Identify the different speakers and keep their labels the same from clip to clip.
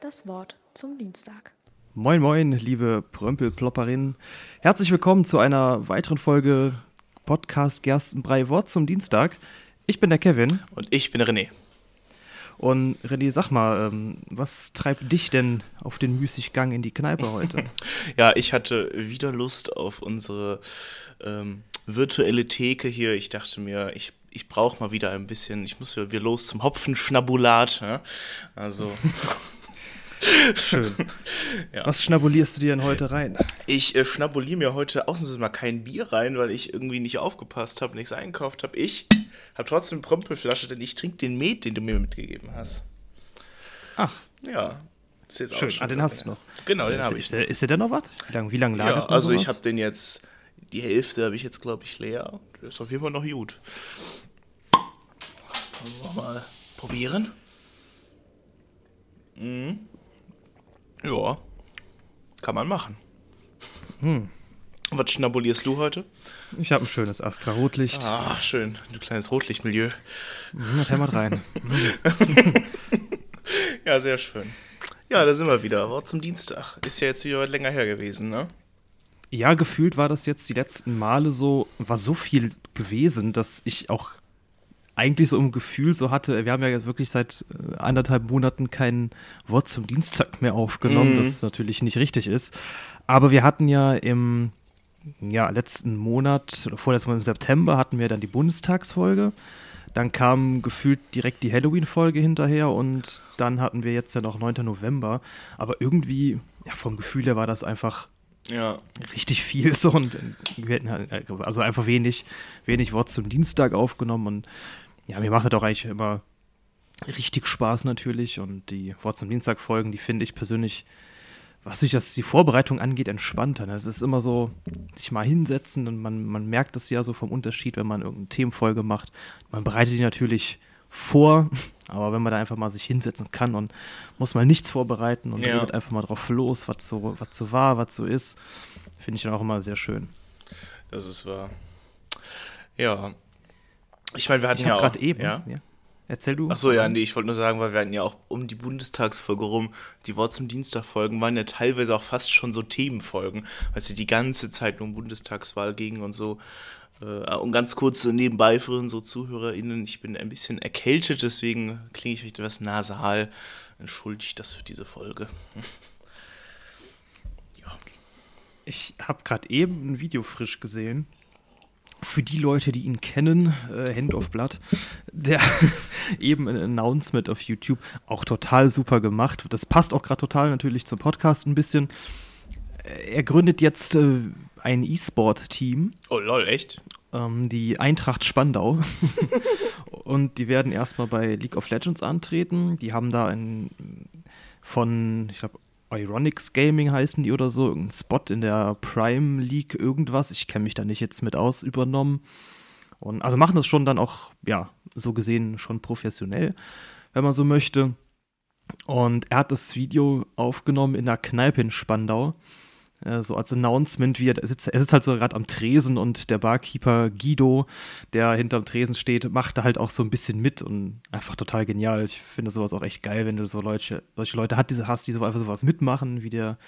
Speaker 1: Das Wort zum Dienstag.
Speaker 2: Moin, moin, liebe Prömpelplopperinnen. Herzlich willkommen zu einer weiteren Folge Podcast Gerstenbrei Wort zum Dienstag. Ich bin der Kevin.
Speaker 3: Und ich bin René.
Speaker 2: Und René, sag mal, ähm, was treibt dich denn auf den Müßiggang in die Kneipe heute?
Speaker 3: ja, ich hatte wieder Lust auf unsere ähm, virtuelle Theke hier. Ich dachte mir, ich, ich brauche mal wieder ein bisschen, ich muss wieder los zum Hopfenschnabulat. Ja? Also.
Speaker 2: Schön. Ja. Was schnabulierst du dir denn heute rein?
Speaker 3: Ich äh, schnabuliere mir heute ausnahmsweise mal kein Bier rein, weil ich irgendwie nicht aufgepasst habe, nichts einkauft habe. Ich habe trotzdem eine Prömpelflasche, denn ich trinke den Met, den du mir mitgegeben hast.
Speaker 2: Ach.
Speaker 3: Ja.
Speaker 2: Ist jetzt Schön. ah, den hast du noch.
Speaker 3: Genau, den habe
Speaker 2: ich. Ist der, ist der denn noch was? Wie lange wie lang lagert
Speaker 3: Ja, also ich habe den jetzt, die Hälfte habe ich jetzt, glaube ich, leer. Der ist auf jeden Fall noch gut. Wollen wir mal probieren? Mhm. Ja, kann man machen. Hm. Was schnabulierst du heute?
Speaker 2: Ich habe ein schönes Astra-Rotlicht.
Speaker 3: Ah, schön. Ein kleines Rotlichtmilieu.
Speaker 2: Mhm, das hämmert rein.
Speaker 3: ja, sehr schön. Ja, da sind wir wieder. Wort zum Dienstag. Ist ja jetzt wieder länger her gewesen, ne?
Speaker 2: Ja, gefühlt war das jetzt die letzten Male so, war so viel gewesen, dass ich auch eigentlich so im Gefühl so hatte, wir haben ja jetzt wirklich seit äh, anderthalb Monaten kein Wort zum Dienstag mehr aufgenommen, mhm. das natürlich nicht richtig ist. Aber wir hatten ja im ja, letzten Monat oder vorletzten Monat im September hatten wir dann die Bundestagsfolge. Dann kam gefühlt direkt die Halloween-Folge hinterher und dann hatten wir jetzt ja noch 9. November. Aber irgendwie, ja, vom Gefühl her war das einfach
Speaker 3: ja.
Speaker 2: richtig viel so und wir hätten halt, also einfach wenig, wenig Wort zum Dienstag aufgenommen und ja, mir macht das auch eigentlich immer richtig Spaß natürlich und die Wort zum Dienstag Folgen, die finde ich persönlich, was sich das die Vorbereitung angeht, entspannter. Es ist immer so, sich mal hinsetzen und man, man merkt es ja so vom Unterschied, wenn man irgendeine Themenfolge macht. Man bereitet die natürlich vor, aber wenn man da einfach mal sich hinsetzen kann und muss mal nichts vorbereiten und ja. redet einfach mal drauf los, was so, was so war, was so ist, finde ich dann auch immer sehr schön.
Speaker 3: Das ist wahr. Ja, ich meine, wir hatten
Speaker 2: ich
Speaker 3: ja
Speaker 2: gerade eben. Ja? ja. Erzähl du.
Speaker 3: Achso, ja, nee, ich wollte nur sagen, weil wir hatten ja auch um die Bundestagsfolge rum, die Wort zum Dienstag-Folgen waren ja teilweise auch fast schon so Themenfolgen, weil es ja die ganze Zeit nur um Bundestagswahl ging und so. Äh, und ganz kurz nebenbei für unsere ZuhörerInnen, ich bin ein bisschen erkältet, deswegen klinge ich vielleicht etwas nasal. Entschuldigt das für diese Folge.
Speaker 2: ja. Ich habe gerade eben ein Video frisch gesehen für die Leute, die ihn kennen, äh, Hand of Blood, der eben ein Announcement auf YouTube auch total super gemacht. Das passt auch gerade total natürlich zum Podcast ein bisschen. Er gründet jetzt äh, ein E-Sport-Team.
Speaker 3: Oh lol, echt?
Speaker 2: Ähm, die Eintracht Spandau. Und die werden erstmal bei League of Legends antreten. Die haben da ein von, ich glaube, Ironics Gaming heißen die oder so, irgendein Spot in der Prime League, irgendwas. Ich kenne mich da nicht jetzt mit aus, übernommen. Und also machen das schon dann auch, ja, so gesehen schon professionell, wenn man so möchte. Und er hat das Video aufgenommen in der Kneipe in Spandau so als Announcement, wie er sitzt, er sitzt halt so gerade am Tresen und der Barkeeper Guido, der hinterm Tresen steht, macht da halt auch so ein bisschen mit und einfach total genial. Ich finde sowas auch echt geil, wenn du so Leute, solche Leute hast, die, hast, die so einfach sowas mitmachen, wie der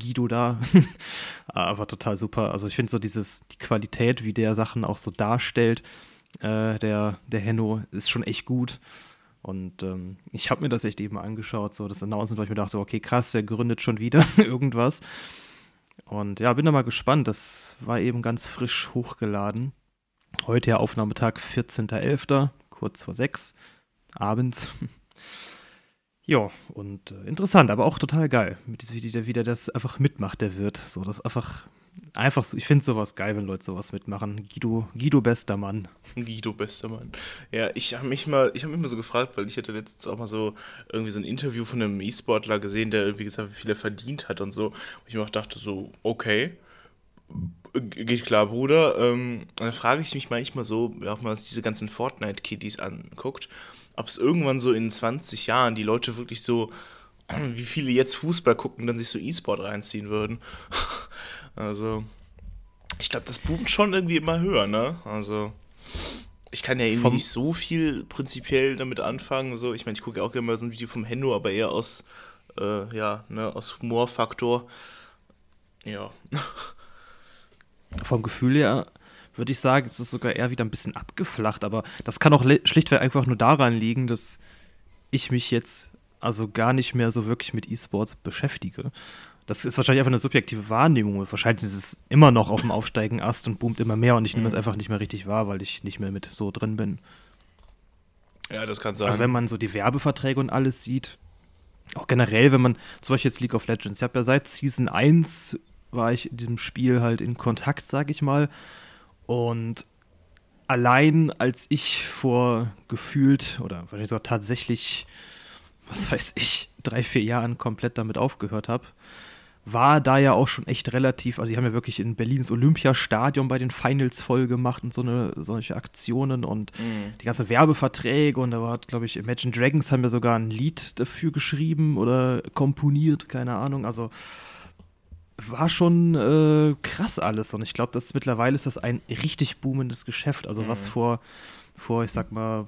Speaker 2: Guido da. Aber total super. Also ich finde so dieses, die Qualität, wie der Sachen auch so darstellt, äh, der, der Henno, ist schon echt gut. Und ähm, ich habe mir das echt eben angeschaut, so das Announcement, weil ich mir dachte, okay, krass, der gründet schon wieder irgendwas. Und ja, bin da mal gespannt. Das war eben ganz frisch hochgeladen. Heute ja Aufnahmetag 14.11., kurz vor sechs, abends. ja, und äh, interessant, aber auch total geil, wie der, wie der das einfach mitmacht, der Wirt. So, das einfach einfach so, ich finde sowas geil, wenn Leute sowas mitmachen. Guido, Guido bester Mann.
Speaker 3: Guido bester Mann. Ja, ich habe mich mal, ich habe mich so gefragt, weil ich hatte letztens auch mal so irgendwie so ein Interview von einem E-Sportler gesehen, der irgendwie gesagt, wie viel er verdient hat und so. Und ich mir auch dachte so, okay, Geht klar, Bruder. Ähm, da frage ich mich manchmal so, auch mal diese ganzen Fortnite-Kiddies anguckt, ob es irgendwann so in 20 Jahren die Leute wirklich so, wie viele jetzt Fußball gucken, dann sich so E-Sport reinziehen würden. also, ich glaube, das boomt schon irgendwie immer höher, ne? Also, ich kann ja irgendwie nicht so viel prinzipiell damit anfangen. So, ich meine, ich gucke auch immer so ein Video vom Henno, aber eher aus, äh, ja, ne, aus Humorfaktor. Ja.
Speaker 2: Vom Gefühl her würde ich sagen, es ist sogar eher wieder ein bisschen abgeflacht, aber das kann auch schlichtweg einfach nur daran liegen, dass ich mich jetzt also gar nicht mehr so wirklich mit E-Sports beschäftige. Das ist wahrscheinlich einfach eine subjektive Wahrnehmung. Wahrscheinlich ist es immer noch auf dem aufsteigenden Ast und boomt immer mehr und ich nehme es mhm. einfach nicht mehr richtig wahr, weil ich nicht mehr mit so drin bin.
Speaker 3: Ja, das kann sein.
Speaker 2: Also wenn man so die Werbeverträge und alles sieht, auch generell, wenn man, zum Beispiel jetzt League of Legends, ich habe ja seit Season 1 war ich in diesem Spiel halt in Kontakt, sag ich mal. Und allein als ich vor gefühlt oder wahrscheinlich sogar tatsächlich, was weiß ich, drei, vier Jahren komplett damit aufgehört habe, war da ja auch schon echt relativ, also die haben ja wirklich in Berlins Olympiastadion bei den Finals voll gemacht und so eine, solche Aktionen und mhm. die ganzen Werbeverträge und da war, glaube ich, Imagine Dragons haben ja sogar ein Lied dafür geschrieben oder komponiert, keine Ahnung, also war schon äh, krass alles und ich glaube, dass mittlerweile ist das ein richtig boomendes Geschäft. Also mhm. was vor, vor, ich sag mal,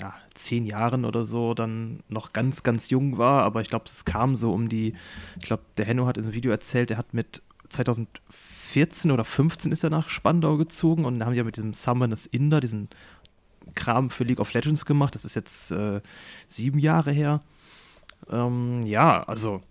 Speaker 2: ja, zehn Jahren oder so dann noch ganz, ganz jung war, aber ich glaube, es kam so um die, ich glaube, der Henno hat in einem Video erzählt, er hat mit 2014 oder 15 ist er nach Spandau gezogen und haben ja mit diesem Summoners Inder diesen Kram für League of Legends gemacht. Das ist jetzt äh, sieben Jahre her. Ähm, ja, also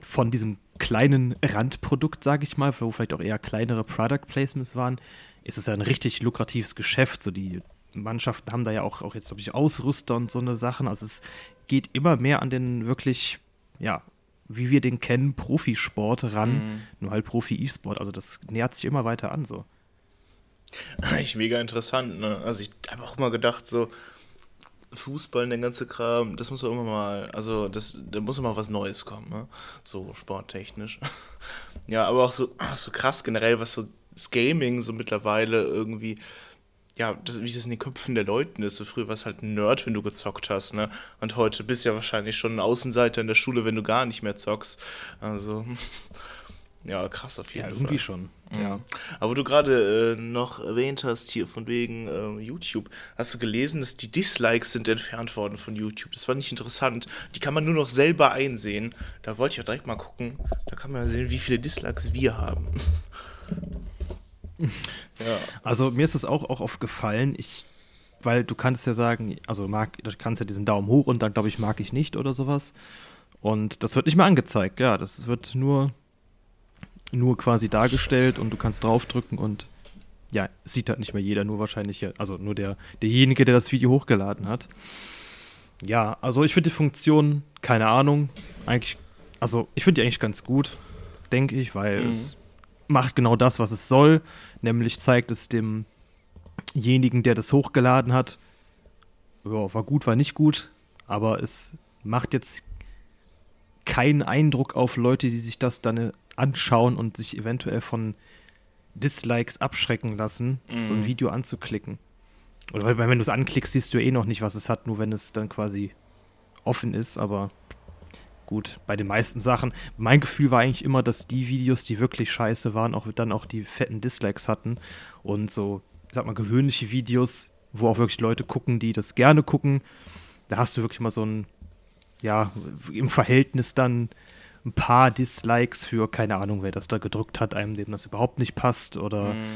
Speaker 2: von diesem kleinen Randprodukt, sage ich mal, wo vielleicht auch eher kleinere Product Placements waren, ist es ja ein richtig lukratives Geschäft. So die Mannschaften haben da ja auch, auch jetzt, glaube ich, Ausrüster und so eine Sachen. Also es geht immer mehr an den wirklich, ja, wie wir den kennen, Profisport ran, mhm. nur halt Profi-E-Sport. Also das nähert sich immer weiter an so.
Speaker 3: Eigentlich mega interessant, ne? Also ich habe auch immer gedacht, so, Fußball und der ganze Kram, das muss doch immer mal, also das, da muss immer was Neues kommen, ne? so sporttechnisch. ja, aber auch so, so krass generell, was so das Gaming so mittlerweile irgendwie, ja, das, wie das in den Köpfen der Leuten ist. So früher warst halt ein Nerd, wenn du gezockt hast, ne? Und heute bist du ja wahrscheinlich schon ein Außenseiter in der Schule, wenn du gar nicht mehr zockst. Also, ja, krass auf jeden
Speaker 2: ja,
Speaker 3: Fall.
Speaker 2: irgendwie schon.
Speaker 3: Mhm. Ja. Aber du gerade äh, noch erwähnt hast hier von wegen äh, YouTube, hast du gelesen, dass die Dislikes sind entfernt worden von YouTube. Das war nicht interessant. Die kann man nur noch selber einsehen. Da wollte ich auch direkt mal gucken. Da kann man sehen, wie viele Dislikes wir haben.
Speaker 2: ja. Also mir ist es auch, auch aufgefallen. Ich weil du kannst ja sagen, also mag, du kannst ja diesen Daumen hoch und dann glaube ich mag ich nicht oder sowas. Und das wird nicht mehr angezeigt, ja. Das wird nur nur quasi dargestellt und du kannst draufdrücken und ja, sieht halt nicht mehr jeder, nur wahrscheinlich, also nur der, derjenige, der das Video hochgeladen hat. Ja, also ich finde die Funktion, keine Ahnung, eigentlich, also ich finde die eigentlich ganz gut, denke ich, weil mhm. es macht genau das, was es soll, nämlich zeigt es demjenigen, der das hochgeladen hat, ja, war gut, war nicht gut, aber es macht jetzt keinen Eindruck auf Leute, die sich das dann anschauen und sich eventuell von Dislikes abschrecken lassen, mhm. so ein mhm. Video anzuklicken. Oder wenn du es anklickst, siehst du eh noch nicht, was es hat, nur wenn es dann quasi offen ist, aber gut, bei den meisten Sachen. Mein Gefühl war eigentlich immer, dass die Videos, die wirklich scheiße waren, auch dann auch die fetten Dislikes hatten. Und so, ich sag mal, gewöhnliche Videos, wo auch wirklich Leute gucken, die das gerne gucken, da hast du wirklich mal so ein, ja, im Verhältnis dann ein paar Dislikes für, keine Ahnung, wer das da gedrückt hat, einem, dem das überhaupt nicht passt oder mhm.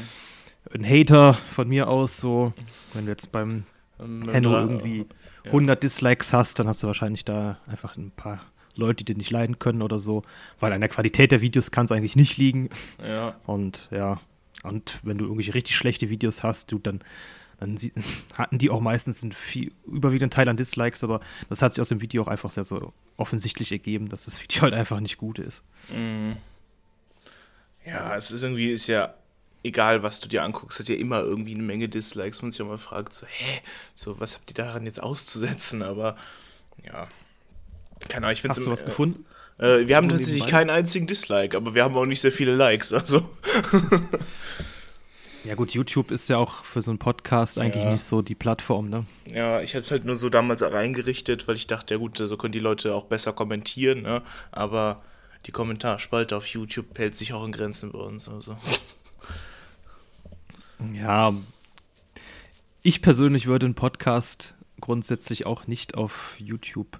Speaker 2: ein Hater von mir aus, so, wenn du jetzt beim Henno irgendwie ja. 100 Dislikes hast, dann hast du wahrscheinlich da einfach ein paar Leute, die nicht leiden können oder so, weil an der Qualität der Videos kann es eigentlich nicht liegen.
Speaker 3: Ja.
Speaker 2: Und ja, und wenn du irgendwelche richtig schlechte Videos hast, du dann dann sie, hatten die auch meistens einen viel, überwiegenden Teil an Dislikes, aber das hat sich aus dem Video auch einfach sehr so offensichtlich ergeben, dass das Video halt einfach nicht gut ist.
Speaker 3: Mhm. Ja, es ist irgendwie, ist ja egal, was du dir anguckst, hat ja immer irgendwie eine Menge Dislikes. Man sich auch mal fragt, so, hä, so, was habt ihr daran jetzt auszusetzen? Aber ja, keine Ahnung, ich finde
Speaker 2: Hast du was
Speaker 3: äh,
Speaker 2: gefunden?
Speaker 3: Äh, wir haben tatsächlich keinen einzigen Dislike, aber wir haben auch nicht sehr viele Likes, also.
Speaker 2: ja gut, YouTube ist ja auch für so einen Podcast eigentlich ja. nicht so die Plattform, ne?
Speaker 3: Ja, ich habe es halt nur so damals reingerichtet, weil ich dachte, ja gut, so können die Leute auch besser kommentieren, ne? Aber die Kommentarspalte auf YouTube hält sich auch in Grenzen bei uns, also.
Speaker 2: Ja, ich persönlich würde einen Podcast grundsätzlich auch nicht auf YouTube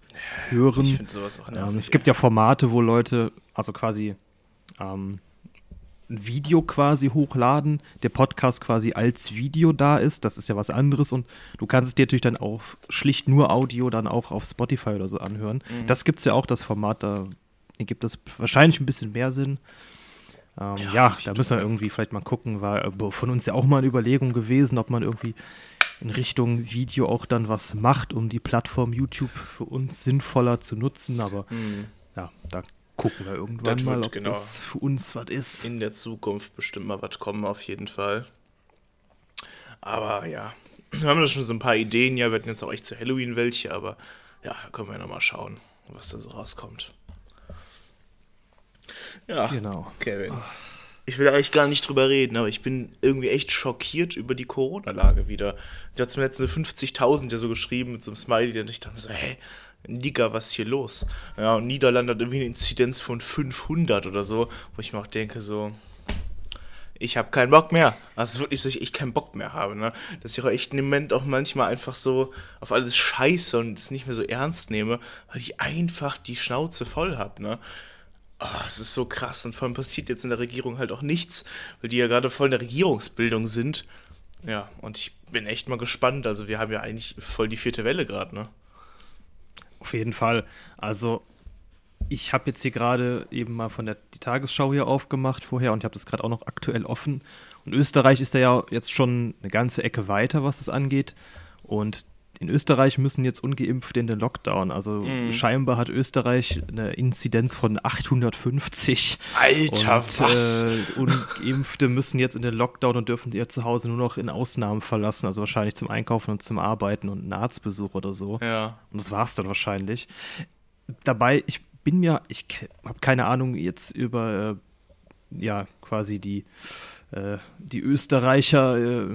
Speaker 2: hören. Ich finde sowas auch nervig, ähm, Es gibt ja Formate, wo Leute, also quasi ähm, ein Video quasi hochladen, der Podcast quasi als Video da ist. Das ist ja was anderes und du kannst es dir natürlich dann auch schlicht nur Audio dann auch auf Spotify oder so anhören. Mhm. Das gibt es ja auch, das Format, da gibt es wahrscheinlich ein bisschen mehr Sinn. Ähm, ja, ja da müssen wir irgendwie vielleicht mal gucken, war äh, von uns ja auch mal eine Überlegung gewesen, ob man irgendwie in Richtung Video auch dann was macht, um die Plattform YouTube für uns sinnvoller zu nutzen. Aber mhm. ja, da gucken wir irgendwann mal, ob genau das für uns was ist.
Speaker 3: In der Zukunft bestimmt mal was kommen, auf jeden Fall. Aber ja, wir haben da schon so ein paar Ideen. Ja, wir hatten jetzt auch echt zu Halloween welche, aber ja, da können wir ja nochmal schauen, was da so rauskommt. Ja, genau. Kevin. Oh ich will eigentlich gar nicht drüber reden, aber ich bin irgendwie echt schockiert über die Corona-Lage wieder. Ich hatte zum letzten 50.000 ja so geschrieben mit so einem Smiley, und ich dachte mir so, hä, Liga, was ist hier los? Ja, und Niederlande hat irgendwie eine Inzidenz von 500 oder so, wo ich mir auch denke, so, ich habe keinen Bock mehr. Also wirklich so, ich, ich keinen Bock mehr habe, ne? Dass ich auch echt im Moment auch manchmal einfach so auf alles scheiße und es nicht mehr so ernst nehme, weil ich einfach die Schnauze voll habe, ne? Oh, es ist so krass und vor allem passiert jetzt in der Regierung halt auch nichts, weil die ja gerade voll in der Regierungsbildung sind. Ja, und ich bin echt mal gespannt. Also wir haben ja eigentlich voll die vierte Welle gerade, ne?
Speaker 2: Auf jeden Fall. Also ich habe jetzt hier gerade eben mal von der die Tagesschau hier aufgemacht vorher und ich habe das gerade auch noch aktuell offen. Und Österreich ist da ja jetzt schon eine ganze Ecke weiter, was das angeht. Und in Österreich müssen jetzt Ungeimpfte in den Lockdown. Also mhm. scheinbar hat Österreich eine Inzidenz von 850.
Speaker 3: Alter, und, was? Äh,
Speaker 2: Ungeimpfte müssen jetzt in den Lockdown und dürfen ihr Zuhause nur noch in Ausnahmen verlassen. Also wahrscheinlich zum Einkaufen und zum Arbeiten und einen Arztbesuch oder so.
Speaker 3: Ja.
Speaker 2: Und das war's dann wahrscheinlich. Dabei, ich bin mir, ich habe keine Ahnung jetzt über, äh, ja, quasi die, äh, die Österreicher. Äh,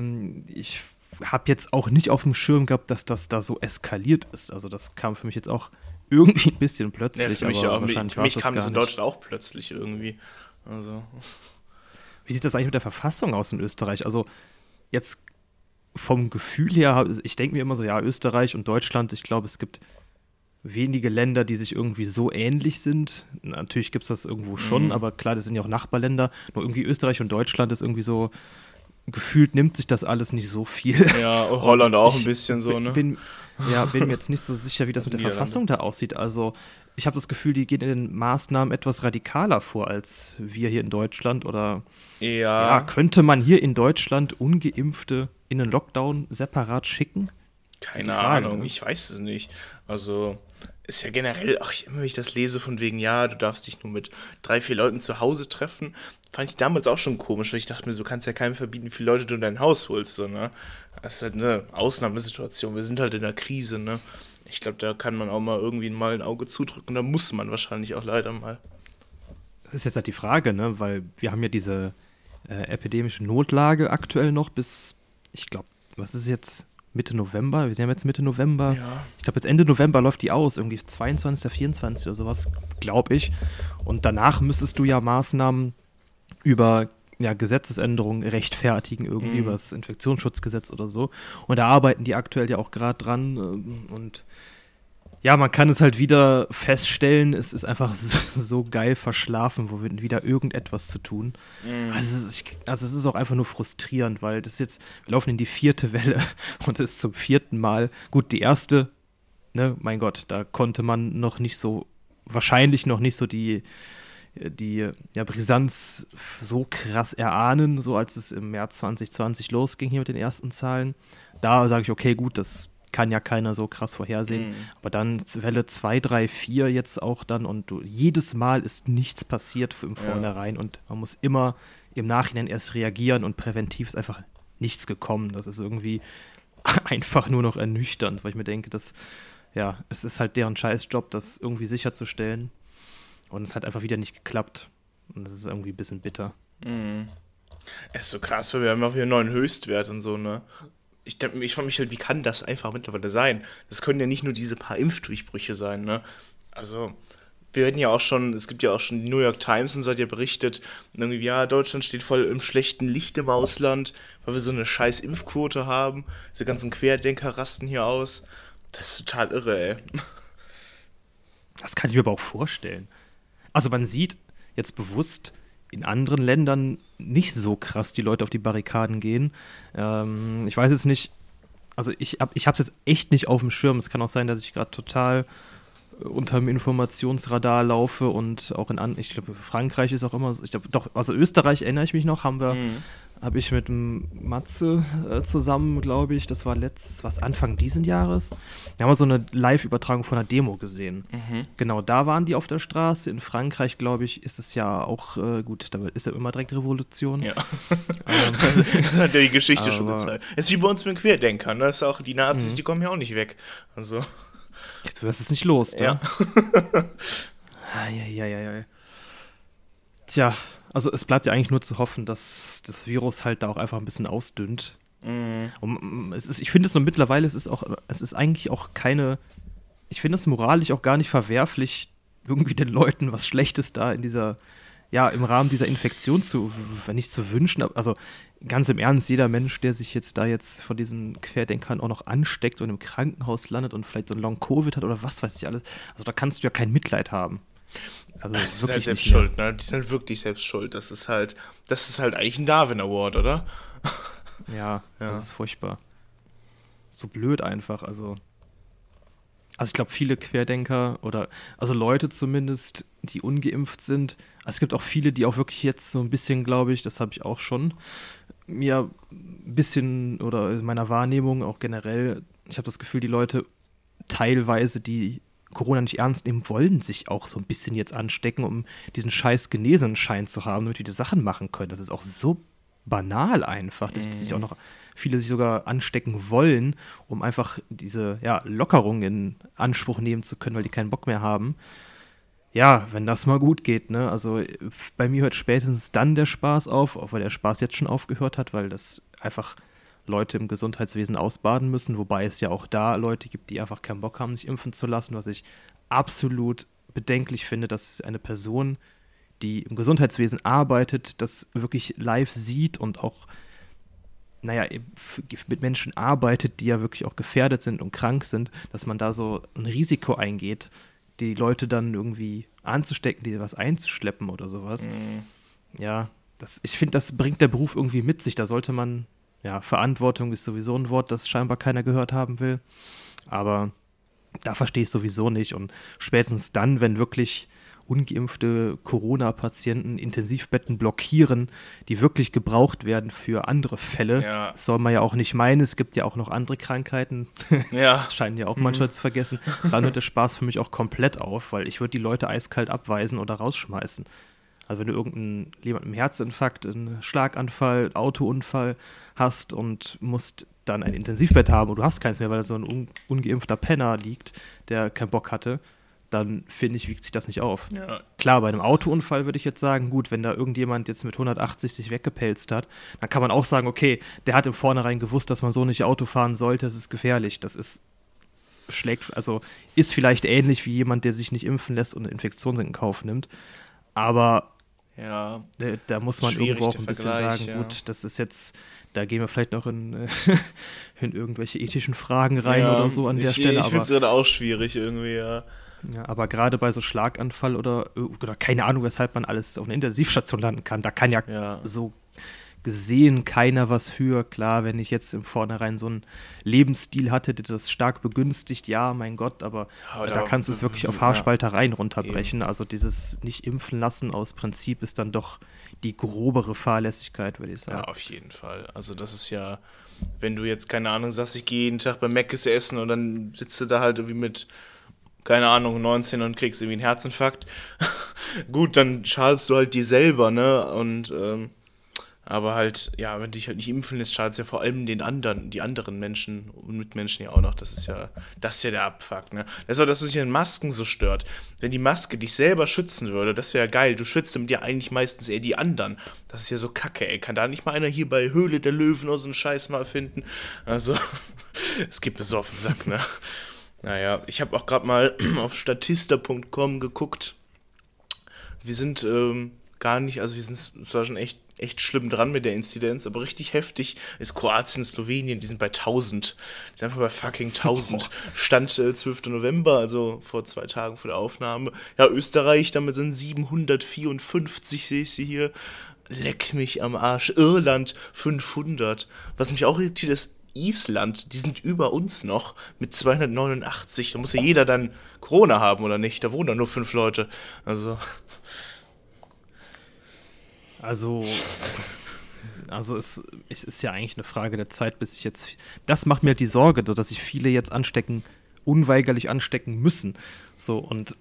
Speaker 2: ich habe jetzt auch nicht auf dem Schirm gehabt, dass das da so eskaliert ist. Also das kam für mich jetzt auch irgendwie ein bisschen plötzlich.
Speaker 3: Ja, für mich, aber wahrscheinlich für mich kam das in Deutschland auch plötzlich irgendwie. Also.
Speaker 2: Wie sieht das eigentlich mit der Verfassung aus in Österreich? Also jetzt vom Gefühl her, ich denke mir immer so, ja, Österreich und Deutschland, ich glaube, es gibt wenige Länder, die sich irgendwie so ähnlich sind. Natürlich gibt es das irgendwo schon, mhm. aber klar, das sind ja auch Nachbarländer. Nur irgendwie Österreich und Deutschland ist irgendwie so, gefühlt nimmt sich das alles nicht so viel.
Speaker 3: Ja, Holland auch ein bisschen so, ne?
Speaker 2: Bin, ja, bin mir jetzt nicht so sicher, wie das mit der Verfassung da aussieht. Also, ich habe das Gefühl, die gehen in den Maßnahmen etwas radikaler vor als wir hier in Deutschland. Oder
Speaker 3: ja.
Speaker 2: ja könnte man hier in Deutschland Ungeimpfte in den Lockdown separat schicken?
Speaker 3: Keine Frage, Ahnung, ne? ich weiß es nicht. Also, ist ja generell, ach, immer wenn ich das lese von wegen, ja, du darfst dich nur mit drei, vier Leuten zu Hause treffen, fand ich damals auch schon komisch, weil ich dachte mir, du kannst ja keinem verbieten, wie viele Leute du in dein Haus holst, so, ne? Das ist halt eine Ausnahmesituation, wir sind halt in der Krise, ne? Ich glaube, da kann man auch mal irgendwie mal ein Auge zudrücken, da muss man wahrscheinlich auch leider mal.
Speaker 2: Das ist jetzt halt die Frage, ne? Weil wir haben ja diese äh, epidemische Notlage aktuell noch bis, ich glaube, was ist jetzt? Mitte November. Wir sind jetzt Mitte November. Ja. Ich glaube, jetzt Ende November läuft die aus, irgendwie 22., 24. oder sowas, glaube ich. Und danach müsstest du ja Maßnahmen über ja, Gesetzesänderungen rechtfertigen, irgendwie mhm. über das Infektionsschutzgesetz oder so. Und da arbeiten die aktuell ja auch gerade dran. Ähm, und ja, man kann es halt wieder feststellen, es ist einfach so, so geil verschlafen, wo wir wieder irgendetwas zu tun. Mhm. Also, es ist, also, es ist, auch einfach nur frustrierend, weil das jetzt, wir laufen in die vierte Welle und es ist zum vierten Mal. Gut, die erste, ne, mein Gott, da konnte man noch nicht so, wahrscheinlich noch nicht so die, die ja, Brisanz so krass erahnen, so als es im März 2020 losging hier mit den ersten Zahlen. Da sage ich, okay, gut, das kann ja keiner so krass vorhersehen. Mhm. Aber dann Welle 2, 3, 4 jetzt auch dann und du, jedes Mal ist nichts passiert im Vornherein ja. und man muss immer im Nachhinein erst reagieren und präventiv ist einfach nichts gekommen. Das ist irgendwie einfach nur noch ernüchternd, weil ich mir denke, dass ja, es ist halt deren Scheißjob, das irgendwie sicherzustellen. Und es hat einfach wieder nicht geklappt. Und das ist irgendwie ein bisschen bitter.
Speaker 3: Mhm. Es ist so krass, weil wir haben auch wieder einen neuen Höchstwert und so, ne? Ich, ich frage mich halt, wie kann das einfach mittlerweile sein? Das können ja nicht nur diese paar Impfdurchbrüche sein, ne? Also, wir werden ja auch schon, es gibt ja auch schon die New York Times und so hat ja berichtet, irgendwie, ja, Deutschland steht voll im schlechten Licht im Ausland, weil wir so eine scheiß Impfquote haben. Diese ganzen Querdenker rasten hier aus. Das ist total irre, ey.
Speaker 2: Das kann ich mir aber auch vorstellen. Also man sieht jetzt bewusst in anderen Ländern nicht so krass die Leute auf die Barrikaden gehen. Ähm, ich weiß jetzt nicht, also ich habe es jetzt echt nicht auf dem Schirm. Es kann auch sein, dass ich gerade total unter dem Informationsradar laufe und auch in an, ich glaube Frankreich ist auch immer, ich glaube doch, also Österreich erinnere ich mich noch, haben wir, mhm. habe ich mit dem Matze äh, zusammen, glaube ich, das war letzt, was Anfang diesen Jahres, da haben wir so eine Live-Übertragung von einer Demo gesehen. Mhm. Genau, da waren die auf der Straße. In Frankreich, glaube ich, ist es ja auch äh, gut, da ist ja immer direkt Revolution.
Speaker 3: Ja. Ähm, das hat ja die Geschichte schon gezeigt. Es ist wie bei uns mit den Querdenkern, ne? Das ist auch die Nazis, mhm. die kommen ja auch nicht weg. Also
Speaker 2: Jetzt wirst du es nicht los,
Speaker 3: ja.
Speaker 2: ja, ja, ja, ja. Tja, also es bleibt ja eigentlich nur zu hoffen, dass das Virus halt da auch einfach ein bisschen ausdünnt. Mhm. Und mm, es ist, ich finde es so mittlerweile, es ist auch, es ist eigentlich auch keine, ich finde es moralisch auch gar nicht verwerflich, irgendwie den Leuten was Schlechtes da in dieser, ja, im Rahmen dieser Infektion zu, wenn nicht zu wünschen, also ganz im Ernst, jeder Mensch, der sich jetzt da jetzt von diesen Querdenkern auch noch ansteckt und im Krankenhaus landet und vielleicht so ein Long-Covid hat oder was weiß ich alles, also da kannst du ja kein Mitleid haben.
Speaker 3: Also das ist halt selbst schuld, ne? Die sind halt wirklich selbst schuld. Das ist halt, das ist halt eigentlich ein Darwin Award, oder?
Speaker 2: Ja, ja. das ist furchtbar. So blöd einfach, also. Also ich glaube, viele Querdenker oder also Leute zumindest, die ungeimpft sind. Also es gibt auch viele, die auch wirklich jetzt so ein bisschen, glaube ich, das habe ich auch schon, mir ein bisschen oder in meiner Wahrnehmung auch generell, ich habe das Gefühl, die Leute teilweise, die Corona nicht ernst nehmen wollen, sich auch so ein bisschen jetzt anstecken, um diesen scheiß Genesenschein zu haben, damit wir die Sachen machen können. Das ist auch so banal einfach, dass mhm. sich auch noch viele sich sogar anstecken wollen, um einfach diese ja, Lockerung in Anspruch nehmen zu können, weil die keinen Bock mehr haben ja, wenn das mal gut geht, ne? Also bei mir hört spätestens dann der Spaß auf, auch weil der Spaß jetzt schon aufgehört hat, weil das einfach Leute im Gesundheitswesen ausbaden müssen, wobei es ja auch da Leute gibt, die einfach keinen Bock haben, sich impfen zu lassen, was ich absolut bedenklich finde, dass eine Person, die im Gesundheitswesen arbeitet, das wirklich live sieht und auch, naja, mit Menschen arbeitet, die ja wirklich auch gefährdet sind und krank sind, dass man da so ein Risiko eingeht die Leute dann irgendwie anzustecken, die was einzuschleppen oder sowas. Mhm. Ja, das, ich finde, das bringt der Beruf irgendwie mit sich. Da sollte man, ja, Verantwortung ist sowieso ein Wort, das scheinbar keiner gehört haben will. Aber da verstehe ich sowieso nicht. Und spätestens dann, wenn wirklich ungeimpfte Corona-Patienten Intensivbetten blockieren, die wirklich gebraucht werden für andere Fälle. Ja. Das soll man ja auch nicht meinen. Es gibt ja auch noch andere Krankheiten. Ja. Das scheinen ja auch manchmal mhm. zu vergessen. Dann hört der Spaß für mich auch komplett auf, weil ich würde die Leute eiskalt abweisen oder rausschmeißen. Also wenn du irgendeinen jemand im Herzinfarkt, einen Schlaganfall, Autounfall hast und musst dann ein Intensivbett haben und du hast keins mehr, weil da so ein un ungeimpfter Penner liegt, der keinen Bock hatte, dann finde ich, wiegt sich das nicht auf. Ja. Klar, bei einem Autounfall würde ich jetzt sagen, gut, wenn da irgendjemand jetzt mit 180 sich weggepelzt hat, dann kann man auch sagen, okay, der hat im Vornherein gewusst, dass man so nicht Auto fahren sollte, das ist gefährlich. Das ist schlägt, also ist vielleicht ähnlich wie jemand, der sich nicht impfen lässt und eine Infektion in Kauf nimmt. Aber
Speaker 3: ja,
Speaker 2: da, da muss man irgendwo auch ein bisschen sagen, ja. gut, das ist jetzt, da gehen wir vielleicht noch in, in irgendwelche ethischen Fragen rein ja, oder so an der
Speaker 3: ich,
Speaker 2: Stelle.
Speaker 3: Ich finde es gerade auch schwierig irgendwie, ja.
Speaker 2: Ja, aber gerade bei so Schlaganfall oder, oder keine Ahnung, weshalb man alles auf einer Intensivstation landen kann, da kann ja, ja, so gesehen keiner was für. Klar, wenn ich jetzt im Vornherein so einen Lebensstil hatte, der das stark begünstigt, ja, mein Gott, aber ja, da kannst du es wirklich auf Haarspaltereien runterbrechen. Eben. Also dieses nicht impfen lassen aus Prinzip ist dann doch die grobere Fahrlässigkeit, würde ich sagen.
Speaker 3: Ja, auf jeden Fall. Also das ist ja, wenn du jetzt, keine Ahnung, sagst, ich gehe jeden Tag bei Mc's essen und dann sitzt du da halt irgendwie mit keine Ahnung, 19 und kriegst irgendwie einen Herzinfarkt. Gut, dann schadest du halt dir selber, ne? Und ähm, Aber halt, ja, wenn du dich halt nicht impfen lässt, schadet es ja vor allem den anderen, die anderen Menschen und Mitmenschen ja auch noch. Das ist ja, das ist ja der Abfuck, ne? Das ist auch, dass du dich an Masken so stört. Wenn die Maske dich selber schützen würde, das wäre geil. Du schützt mit dir eigentlich meistens eher die anderen. Das ist ja so kacke, ey. Kann da nicht mal einer hier bei Höhle der Löwen oder so einen Scheiß mal finden? Also, es gibt mir so auf den Sack, ne? Naja, ich habe auch gerade mal auf statista.com geguckt. Wir sind ähm, gar nicht, also wir sind zwar schon echt, echt schlimm dran mit der Inzidenz, aber richtig heftig ist Kroatien, Slowenien, die sind bei 1000. Die sind einfach bei fucking 1000. Boah. Stand äh, 12. November, also vor zwei Tagen vor der Aufnahme. Ja, Österreich, damit sind 754, sehe ich sie hier. Leck mich am Arsch. Irland 500. Was mich auch irritiert ist, Island, die sind über uns noch mit 289. Da muss ja jeder dann Corona haben oder nicht? Da wohnen dann nur fünf Leute. Also.
Speaker 2: Also. Also es, es ist ja eigentlich eine Frage der Zeit, bis ich jetzt. Das macht mir halt die Sorge, dass sich viele jetzt anstecken, unweigerlich anstecken müssen. So, und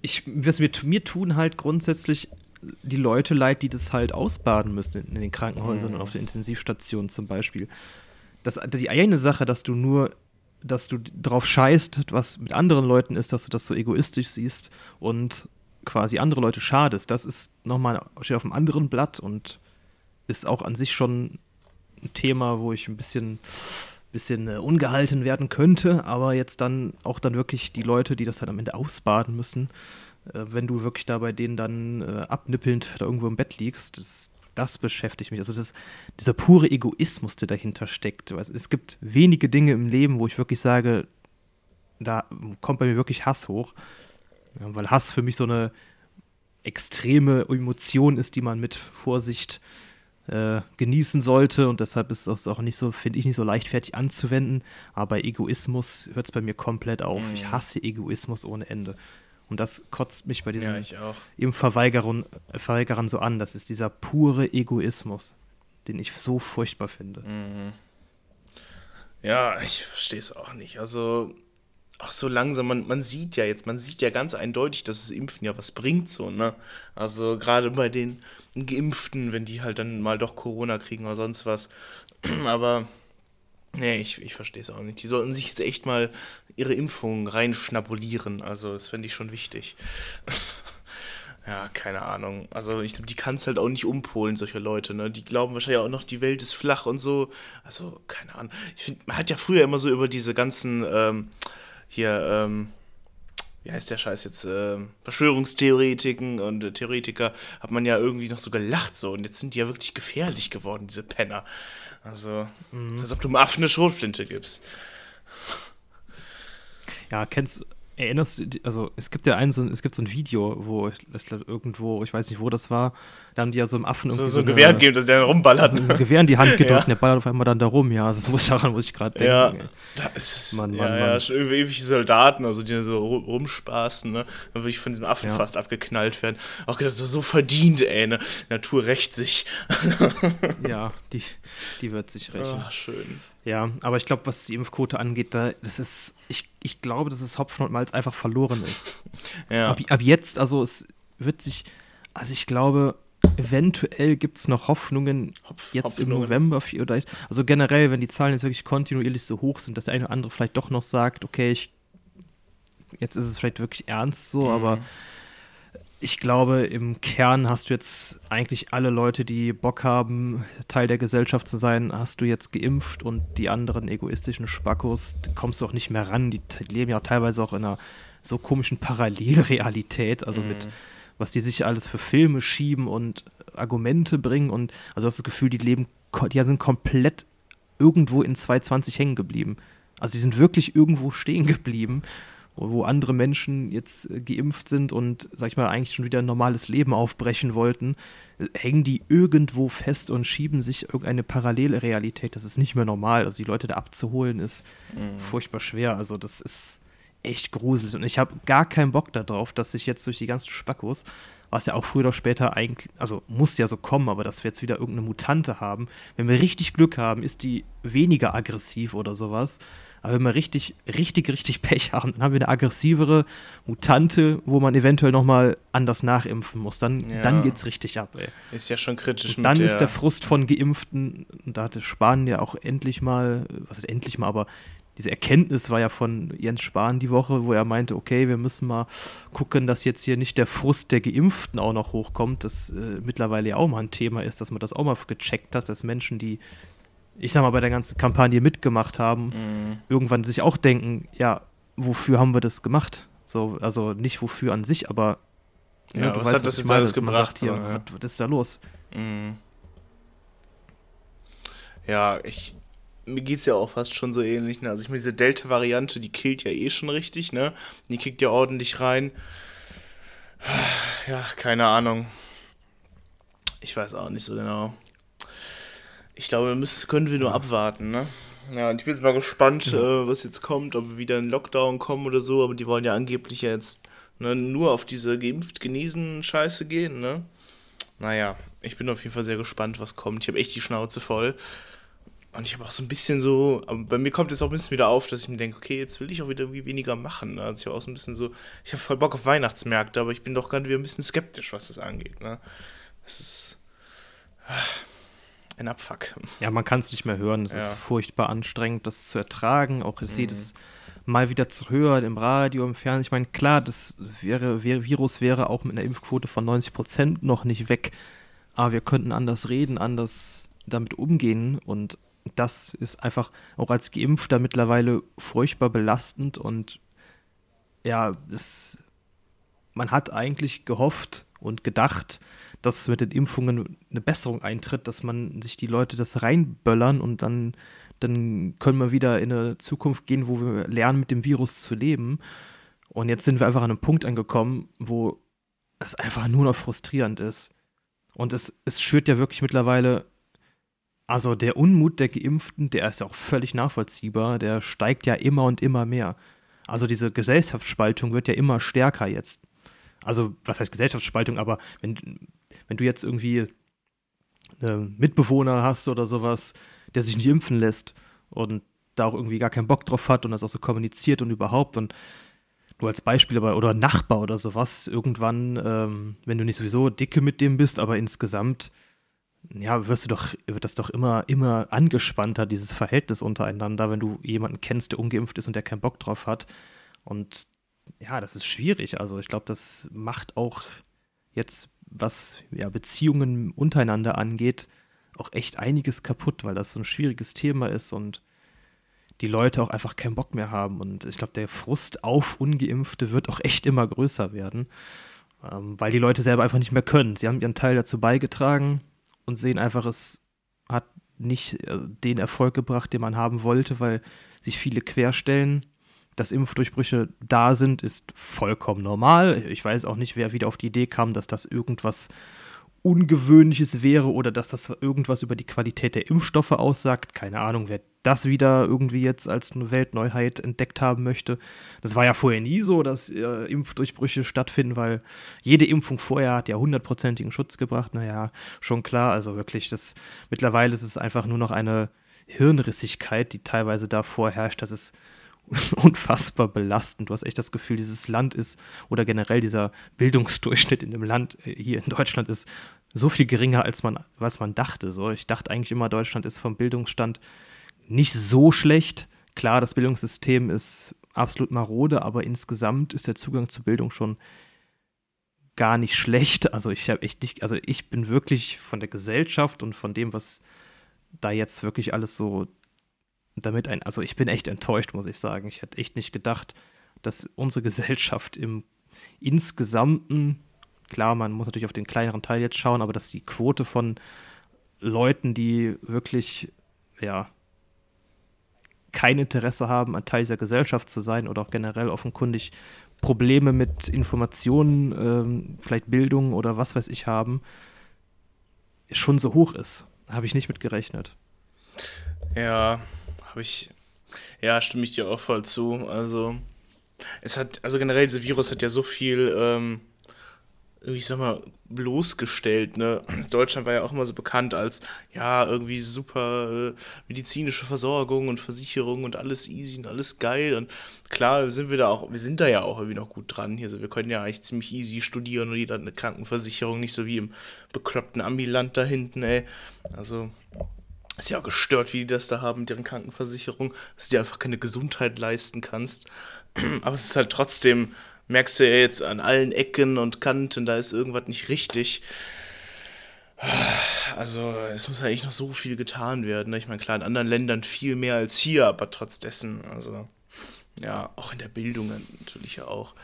Speaker 2: ich, was mir, mir tun halt grundsätzlich die Leute leid, die das halt ausbaden müssen in, in den Krankenhäusern mhm. und auf den Intensivstationen zum Beispiel das, die eine Sache, dass du nur, dass du drauf scheißt, was mit anderen Leuten ist, dass du das so egoistisch siehst und quasi andere Leute schadest, das ist nochmal, steht auf einem anderen Blatt und ist auch an sich schon ein Thema, wo ich ein bisschen, bisschen äh, ungehalten werden könnte, aber jetzt dann auch dann wirklich die Leute, die das halt am Ende ausbaden müssen, äh, wenn du wirklich da bei denen dann äh, abnippelnd da irgendwo im Bett liegst, das, das beschäftigt mich. Also das, dieser pure Egoismus, der dahinter steckt. Es gibt wenige Dinge im Leben, wo ich wirklich sage, da kommt bei mir wirklich Hass hoch. Weil Hass für mich so eine extreme Emotion ist, die man mit Vorsicht äh, genießen sollte. Und deshalb ist das auch nicht so, finde ich, nicht so leichtfertig anzuwenden. Aber bei Egoismus hört es bei mir komplett auf. Mhm. Ich hasse Egoismus ohne Ende. Und das kotzt mich bei diesem
Speaker 3: ja,
Speaker 2: eben Verweigerern, Verweigerern so an. Das ist dieser pure Egoismus, den ich so furchtbar finde. Mhm.
Speaker 3: Ja, ich verstehe es auch nicht. Also, auch so langsam, man, man sieht ja jetzt, man sieht ja ganz eindeutig, dass das Impfen ja was bringt, so, ne? Also, gerade bei den Geimpften, wenn die halt dann mal doch Corona kriegen oder sonst was. Aber Nee, ich, ich verstehe es auch nicht. Die sollten sich jetzt echt mal ihre Impfung reinschnabulieren. Also, das fände ich schon wichtig. ja, keine Ahnung. Also, ich glaube, die kann es halt auch nicht umpolen, solche Leute. Ne? Die glauben wahrscheinlich auch noch, die Welt ist flach und so. Also, keine Ahnung. Ich finde, man hat ja früher immer so über diese ganzen, ähm, hier, ähm, wie heißt der Scheiß jetzt, äh, Verschwörungstheoretiken und äh, Theoretiker, hat man ja irgendwie noch so gelacht so und jetzt sind die ja wirklich gefährlich geworden, diese Penner. Also, mhm. als ob du einem Affen eine Schrotflinte gibst.
Speaker 2: Ja, kennst, erinnerst du, also es gibt ja ein, so, es gibt so ein Video, wo ich, irgendwo, ich weiß nicht, wo das war, da haben die ja so einem Affen
Speaker 3: so, so ein Gewehr gegeben, dass der rumballert. So
Speaker 2: ein Gewehr in die Hand gedrückt ja. und der ballert auf einmal dann da rum, ja, das muss daran, muss ich gerade denken.
Speaker 3: Ja, da ist Mann, Mann, ja, Mann. ja, schon ewige Soldaten, also die so rumspaßen, ne, dann würde ich von diesem Affen ja. fast abgeknallt werden. Auch gedacht, so, so verdient, ey, ne, Natur rächt sich.
Speaker 2: ja, die, die wird sich rächen.
Speaker 3: Ach, schön.
Speaker 2: Ja, aber ich glaube, was die Impfquote angeht, da, das ist, ich, ich glaube, dass es Hopfen und Malz einfach verloren ist.
Speaker 3: ja.
Speaker 2: Ab, ab jetzt, also es wird sich, also ich glaube, eventuell gibt es noch Hoffnungen Hopf, jetzt Hoffnungen. im November oder also generell, wenn die Zahlen jetzt wirklich kontinuierlich so hoch sind, dass der eine oder andere vielleicht doch noch sagt, okay, ich, jetzt ist es vielleicht wirklich ernst so, mhm. aber ich glaube, im Kern hast du jetzt eigentlich alle Leute, die Bock haben, Teil der Gesellschaft zu sein, hast du jetzt geimpft und die anderen egoistischen Spackos kommst du auch nicht mehr ran. Die leben ja teilweise auch in einer so komischen Parallelrealität, also mhm. mit was die sich alles für Filme schieben und Argumente bringen und also hast das Gefühl, die leben, die sind komplett irgendwo in 220 hängen geblieben. Also die sind wirklich irgendwo stehen geblieben wo andere Menschen jetzt äh, geimpft sind und, sag ich mal, eigentlich schon wieder ein normales Leben aufbrechen wollten, hängen die irgendwo fest und schieben sich irgendeine parallele Realität. Das ist nicht mehr normal. Also die Leute da abzuholen ist mhm. furchtbar schwer. Also das ist echt gruselig. Und ich habe gar keinen Bock darauf, dass sich jetzt durch die ganzen Spackos, was ja auch früher oder später eigentlich, also muss ja so kommen, aber dass wir jetzt wieder irgendeine Mutante haben. Wenn wir richtig Glück haben, ist die weniger aggressiv oder sowas Aber wenn wir richtig, richtig, richtig Pech haben, dann haben wir eine aggressivere Mutante, wo man eventuell nochmal anders nachimpfen muss. Dann, ja. dann geht's richtig ab, ey.
Speaker 3: Ist ja schon kritisch.
Speaker 2: Und dann ist der Frust von Geimpften, und da hatte Spahn ja auch endlich mal, was ist endlich mal, aber diese Erkenntnis war ja von Jens Spahn die Woche, wo er meinte, okay, wir müssen mal gucken, dass jetzt hier nicht der Frust der Geimpften auch noch hochkommt, das äh, mittlerweile ja auch mal ein Thema ist, dass man das auch mal gecheckt hat, dass Menschen, die ich sag mal, bei der ganzen Kampagne mitgemacht haben, mhm. irgendwann sich auch denken, ja, wofür haben wir das gemacht? So, also nicht wofür an sich, aber
Speaker 3: ja, ja, was weißt, hat das jetzt alles gebracht?
Speaker 2: Hier, so, ja. was, was, ist da los?
Speaker 3: Mhm. Ja, ich, mir geht es ja auch fast schon so ähnlich. Ne? Also ich meine, diese Delta-Variante, die killt ja eh schon richtig, ne? Die kickt ja ordentlich rein. Ja, keine Ahnung. Ich weiß auch nicht so genau ich glaube, müssen, können wir nur abwarten, ne? Ja, und ich bin jetzt mal gespannt, ja. äh, was jetzt kommt, ob wir wieder in Lockdown kommen oder so, aber die wollen ja angeblich jetzt ne, nur auf diese geimpft genesen Scheiße gehen, ne? Naja, ich bin auf jeden Fall sehr gespannt, was kommt. Ich habe echt die Schnauze voll. Und ich habe auch so ein bisschen so, bei mir kommt jetzt auch ein bisschen wieder auf, dass ich mir denke, okay, jetzt will ich auch wieder irgendwie weniger machen. Ne? Also ich habe auch so ein bisschen so, ich habe voll Bock auf Weihnachtsmärkte, aber ich bin doch gerade wieder ein bisschen skeptisch, was das angeht. Ne? Das ist. Ach ein Abfuck.
Speaker 2: Ja, man kann es nicht mehr hören. Es ja. ist furchtbar anstrengend, das zu ertragen. Auch ich mhm. jedes Mal wieder zu hören im Radio, im Fernsehen. Ich meine, klar, das wäre, wäre, Virus wäre auch mit einer Impfquote von 90 Prozent noch nicht weg. Aber wir könnten anders reden, anders damit umgehen. Und das ist einfach auch als Geimpfter mittlerweile furchtbar belastend. Und ja, es, man hat eigentlich gehofft und gedacht, dass mit den Impfungen eine Besserung eintritt, dass man sich die Leute das reinböllern und dann, dann können wir wieder in eine Zukunft gehen, wo wir lernen, mit dem Virus zu leben. Und jetzt sind wir einfach an einem Punkt angekommen, wo es einfach nur noch frustrierend ist. Und es, es schürt ja wirklich mittlerweile, also der Unmut der Geimpften, der ist ja auch völlig nachvollziehbar, der steigt ja immer und immer mehr. Also diese Gesellschaftsspaltung wird ja immer stärker jetzt. Also, was heißt Gesellschaftsspaltung, aber wenn, wenn du jetzt irgendwie einen Mitbewohner hast oder sowas, der sich nicht impfen lässt und da auch irgendwie gar keinen Bock drauf hat und das auch so kommuniziert und überhaupt und nur als Beispiel, aber oder Nachbar oder sowas, irgendwann, ähm, wenn du nicht sowieso dicke mit dem bist, aber insgesamt, ja, wirst du doch, wird das doch immer, immer angespannter, dieses Verhältnis untereinander, wenn du jemanden kennst, der ungeimpft ist und der keinen Bock drauf hat. Und ja, das ist schwierig. Also ich glaube, das macht auch jetzt was ja, Beziehungen untereinander angeht, auch echt einiges kaputt, weil das so ein schwieriges Thema ist und die Leute auch einfach keinen Bock mehr haben. Und ich glaube, der Frust auf Ungeimpfte wird auch echt immer größer werden, ähm, weil die Leute selber einfach nicht mehr können. Sie haben ihren Teil dazu beigetragen und sehen einfach, es hat nicht äh, den Erfolg gebracht, den man haben wollte, weil sich viele querstellen dass Impfdurchbrüche da sind, ist vollkommen normal. Ich weiß auch nicht, wer wieder auf die Idee kam, dass das irgendwas Ungewöhnliches wäre oder dass das irgendwas über die Qualität der Impfstoffe aussagt. Keine Ahnung, wer das wieder irgendwie jetzt als eine Weltneuheit entdeckt haben möchte. Das war ja vorher nie so, dass äh, Impfdurchbrüche stattfinden, weil jede Impfung vorher hat ja hundertprozentigen Schutz gebracht. Naja, schon klar. Also wirklich, das mittlerweile ist es einfach nur noch eine Hirnrissigkeit, die teilweise da vorherrscht, dass es unfassbar belastend. Du hast echt das Gefühl, dieses Land ist oder generell dieser Bildungsdurchschnitt in dem Land äh, hier in Deutschland ist so viel geringer, als man, als man dachte. So, ich dachte eigentlich immer, Deutschland ist vom Bildungsstand nicht so schlecht. Klar, das Bildungssystem ist absolut marode, aber insgesamt ist der Zugang zu Bildung schon gar nicht schlecht. Also ich habe echt nicht, also ich bin wirklich von der Gesellschaft und von dem, was da jetzt wirklich alles so damit ein, also ich bin echt enttäuscht, muss ich sagen. Ich hätte echt nicht gedacht, dass unsere Gesellschaft im insgesamten, klar, man muss natürlich auf den kleineren Teil jetzt schauen, aber dass die Quote von Leuten, die wirklich, ja, kein Interesse haben, ein Teil dieser Gesellschaft zu sein oder auch generell offenkundig Probleme mit Informationen, ähm, vielleicht Bildung oder was weiß ich haben, schon so hoch ist. Habe ich nicht mit gerechnet.
Speaker 3: Ja, habe ich, ja, stimme ich dir auch voll zu. Also, es hat, also generell, dieses Virus hat ja so viel, ähm, ich sag mal, bloßgestellt. Ne? Deutschland war ja auch immer so bekannt als, ja, irgendwie super äh, medizinische Versorgung und Versicherung und alles easy und alles geil. Und klar sind wir da auch, wir sind da ja auch irgendwie noch gut dran. Hier, also wir können ja eigentlich ziemlich easy studieren und jeder hat eine Krankenversicherung, nicht so wie im bekloppten Amiland da hinten, ey. Also, ist ja auch gestört, wie die das da haben mit deren Krankenversicherung, dass du dir einfach keine Gesundheit leisten kannst. Aber es ist halt trotzdem merkst du ja jetzt an allen Ecken und Kanten, da ist irgendwas nicht richtig. Also, es muss eigentlich noch so viel getan werden. Ne? Ich meine, klar, in anderen Ländern viel mehr als hier, aber trotz dessen, also, ja, auch in der Bildung natürlich ja auch.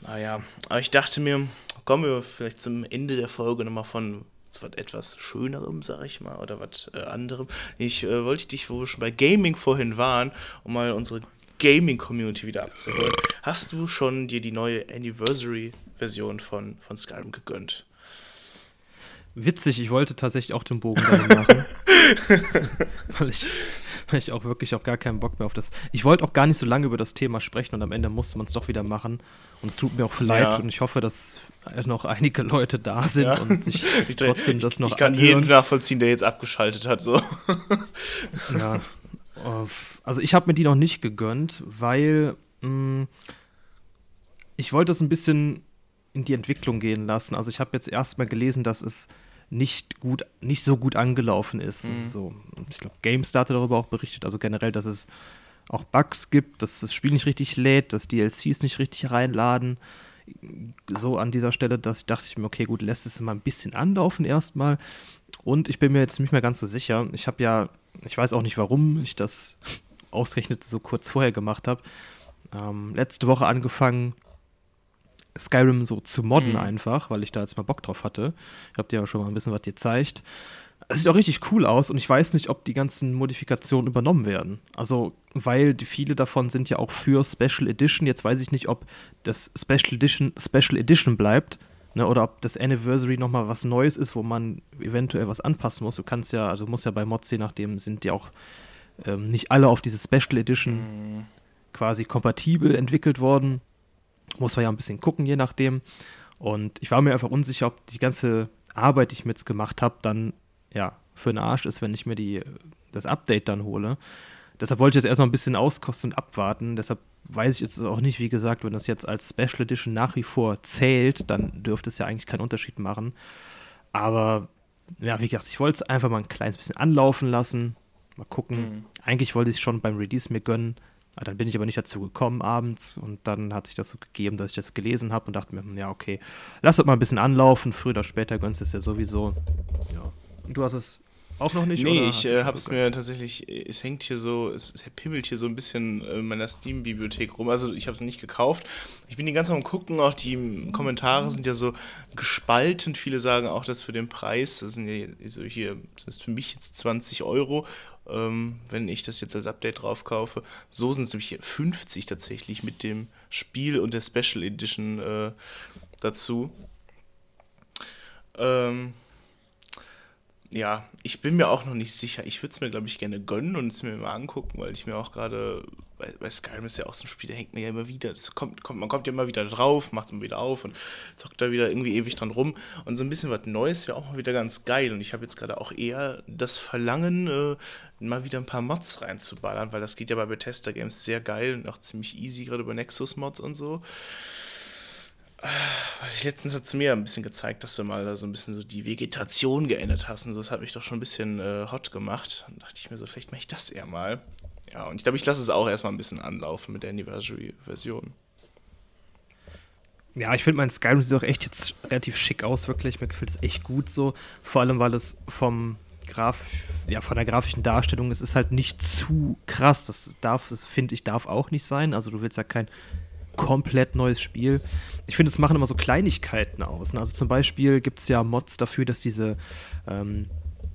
Speaker 3: Naja, aber ich dachte mir, kommen wir vielleicht zum Ende der Folge nochmal von was etwas Schönerem, sag ich mal, oder was äh, anderem. Ich äh, wollte dich, wo wir schon bei Gaming vorhin waren, um mal unsere Gaming-Community wieder abzuholen. Hast du schon dir die neue Anniversary-Version von, von Skyrim gegönnt?
Speaker 2: Witzig, ich wollte tatsächlich auch den Bogen dahin machen. weil, ich, weil ich auch wirklich auf gar keinen Bock mehr auf das. Ich wollte auch gar nicht so lange über das Thema sprechen und am Ende musste man es doch wieder machen. Und es tut mir auch leid ja. und ich hoffe, dass noch einige Leute da sind ja. und sich ich, trotzdem das noch
Speaker 3: Ich kann anhören. jeden nachvollziehen, der jetzt abgeschaltet hat. So.
Speaker 2: Ja, also ich habe mir die noch nicht gegönnt, weil mh, mm, ich wollte es ein bisschen in die Entwicklung gehen lassen. Also ich habe jetzt erstmal gelesen, dass es nicht gut, nicht so gut angelaufen ist. Mhm. So, ich glaube, GameStar hat darüber auch berichtet, also generell, dass es auch Bugs gibt, dass das Spiel nicht richtig lädt, dass DLCs nicht richtig reinladen. So an dieser Stelle, dass dachte ich mir, okay, gut, lässt es mal ein bisschen anlaufen erstmal. Und ich bin mir jetzt nicht mehr ganz so sicher. Ich habe ja, ich weiß auch nicht, warum ich das ausgerechnet so kurz vorher gemacht habe. Ähm, letzte Woche angefangen, Skyrim so zu modden mhm. einfach, weil ich da jetzt mal Bock drauf hatte. Ich habe dir ja schon mal ein bisschen was gezeigt. Es sieht auch richtig cool aus und ich weiß nicht, ob die ganzen Modifikationen übernommen werden. Also, weil die, viele davon sind ja auch für Special Edition. Jetzt weiß ich nicht, ob das Special Edition Special Edition bleibt ne, oder ob das Anniversary nochmal was Neues ist, wo man eventuell was anpassen muss. Du kannst ja, also muss ja bei Mods, je nachdem, sind die auch ähm, nicht alle auf diese Special Edition mhm. quasi kompatibel entwickelt worden. Muss man ja ein bisschen gucken, je nachdem. Und ich war mir einfach unsicher, ob die ganze Arbeit, die ich mir jetzt gemacht habe, dann ja für den Arsch ist, wenn ich mir die, das Update dann hole. Deshalb wollte ich jetzt erstmal ein bisschen auskosten und abwarten. Deshalb weiß ich jetzt auch nicht, wie gesagt, wenn das jetzt als Special Edition nach wie vor zählt, dann dürfte es ja eigentlich keinen Unterschied machen. Aber ja, wie gesagt, ich wollte es einfach mal ein kleines bisschen anlaufen lassen. Mal gucken. Mhm. Eigentlich wollte ich es schon beim Release mir gönnen. Dann bin ich aber nicht dazu gekommen abends und dann hat sich das so gegeben, dass ich das gelesen habe und dachte mir, hm, ja, okay, lass das mal ein bisschen anlaufen. Früher oder später gönnst du es ja sowieso. Ja. Du hast es auch noch nicht?
Speaker 3: Nee, ich äh, habe es mir tatsächlich, es hängt hier so, es, es pimmelt hier so ein bisschen in meiner Steam-Bibliothek rum. Also ich habe es nicht gekauft. Ich bin die ganze Zeit am gucken, auch die Kommentare sind ja so gespalten. Viele sagen auch, dass für den Preis, das sind ja so hier, das ist für mich jetzt 20 Euro, ähm, wenn ich das jetzt als Update drauf kaufe. So sind es nämlich 50 tatsächlich mit dem Spiel und der Special Edition äh, dazu. Ähm, ja, ich bin mir auch noch nicht sicher. Ich würde es mir, glaube ich, gerne gönnen und es mir mal angucken, weil ich mir auch gerade, bei, bei Skyrim ist ja auch so ein Spiel, da hängt man ja immer wieder, kommt, kommt, man kommt ja immer wieder drauf, macht es immer wieder auf und zockt da wieder irgendwie ewig dran rum. Und so ein bisschen was Neues wäre auch mal wieder ganz geil. Und ich habe jetzt gerade auch eher das Verlangen, äh, mal wieder ein paar Mods reinzuballern, weil das geht ja bei Bethesda Games sehr geil und auch ziemlich easy, gerade bei Nexus-Mods und so. Ich letztens hat zu mir ein bisschen gezeigt, dass du mal so ein bisschen so die Vegetation geändert hast und so. Das hat mich doch schon ein bisschen äh, hot gemacht. Dann dachte ich mir so, vielleicht mache ich das eher mal. Ja, und ich glaube, ich lasse es auch erstmal ein bisschen anlaufen mit der Anniversary-Version.
Speaker 2: Ja, ich finde mein Skyrim sieht auch echt jetzt relativ schick aus, wirklich. Mir gefällt es echt gut so. Vor allem, weil es vom Graf, ja, von der grafischen Darstellung, es ist halt nicht zu krass. Das darf, das finde ich, darf auch nicht sein. Also du willst ja kein komplett neues Spiel. Ich finde, es machen immer so Kleinigkeiten aus. Ne? Also zum Beispiel gibt es ja Mods dafür, dass diese, ähm,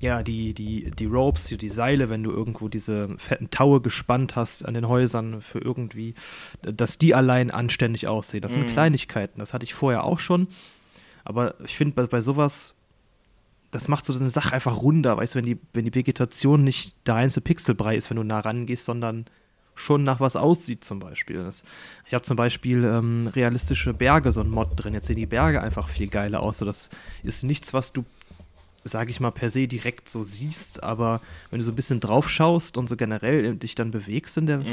Speaker 2: ja, die, die, die Ropes, die, die Seile, wenn du irgendwo diese fetten Taue gespannt hast an den Häusern für irgendwie, dass die allein anständig aussehen. Das sind mhm. Kleinigkeiten. Das hatte ich vorher auch schon. Aber ich finde, bei, bei sowas, das macht so eine Sache einfach runder, weißt du, wenn die, wenn die Vegetation nicht der einzelne Pixelbrei ist, wenn du nah rangehst, sondern schon nach was aussieht, zum Beispiel. Das, ich habe zum Beispiel ähm, realistische Berge, so ein Mod drin. Jetzt sehen die Berge einfach viel geiler aus. So, das ist nichts, was du, sage ich mal, per se direkt so siehst, aber wenn du so ein bisschen drauf schaust und so generell dich dann bewegst in der,
Speaker 3: Mhm.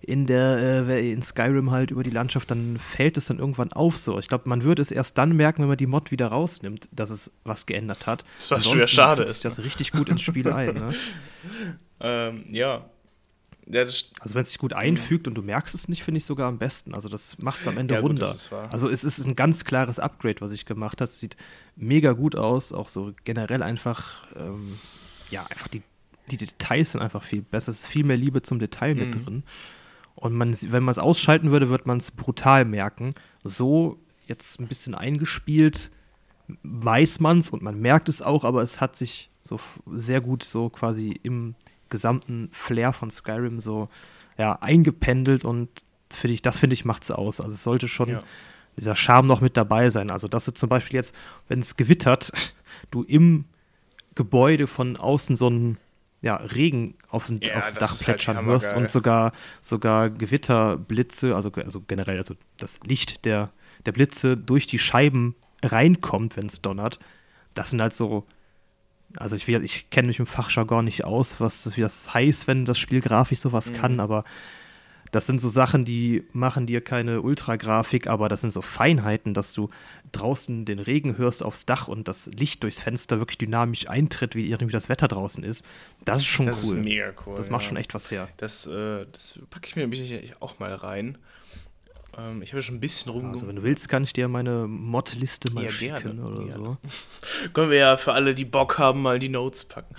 Speaker 2: in der, äh, in Skyrim halt über die Landschaft, dann fällt es dann irgendwann auf so. Ich glaube, man würde es erst dann merken, wenn man die Mod wieder rausnimmt, dass es was geändert hat.
Speaker 3: Was schwer schade ist,
Speaker 2: das richtig gut ins Spiel ein, ne?
Speaker 3: Ähm, ja. Ja
Speaker 2: Also wenn es sich gut einfügt und du merkst es nicht, finde ich sogar am besten. Also das macht es am Ende
Speaker 3: Ja, gut, ist wahr.
Speaker 2: also es ist ein ganz klares Upgrade, was ich gemacht habe. Es sieht mega gut aus, auch so generell einfach, ähm, ja, einfach die, die Details sind einfach viel besser. Es ist viel mehr Liebe zum Detail mit
Speaker 3: Mhm.
Speaker 2: drin. Und man, wenn man es ausschalten würde, wird man es brutal merken. So jetzt ein bisschen eingespielt, weiß man es und man merkt es auch, aber es hat sich so sehr gut so quasi im gesamten Flair von Skyrim so ja, eingependelt und finde ich, das finde ich macht es aus. Also es sollte schon
Speaker 3: Ja.
Speaker 2: dieser Charme noch mit dabei sein. Also dass du zum Beispiel jetzt, wenn es gewittert, du im Gebäude von außen so einen ja, Regen aufs,
Speaker 3: Ja,
Speaker 2: aufs Dach
Speaker 3: halt
Speaker 2: plätschern hörst
Speaker 3: hammergeil.
Speaker 2: und sogar, sogar Gewitterblitze, also, also generell, also das Licht der, der Blitze durch die Scheiben reinkommt, wenn es donnert. Das sind halt so, also ich, ich kenne mich im Fachjargon nicht aus, was das, wie das heißt, wenn das Spiel grafisch sowas kann,
Speaker 3: Mhm.
Speaker 2: aber das sind so Sachen, die machen dir keine Ultragrafik, aber das sind so Feinheiten, dass du draußen den Regen hörst aufs Dach und das Licht durchs Fenster wirklich dynamisch eintritt, wie irgendwie das Wetter draußen ist. Das ist schon
Speaker 3: das
Speaker 2: cool.
Speaker 3: ist mega cool.
Speaker 2: das macht
Speaker 3: ja.
Speaker 2: schon echt was her.
Speaker 3: Das, äh, das packe ich mir nämlich auch mal rein. Ähm, ich habe schon ein bisschen rum.
Speaker 2: Also wenn du willst, kann ich dir meine Mod-Liste mal
Speaker 3: Ja,
Speaker 2: schicken
Speaker 3: gerne,
Speaker 2: oder
Speaker 3: gerne.
Speaker 2: so.
Speaker 3: Können wir ja für alle, die Bock haben, mal die Notes packen.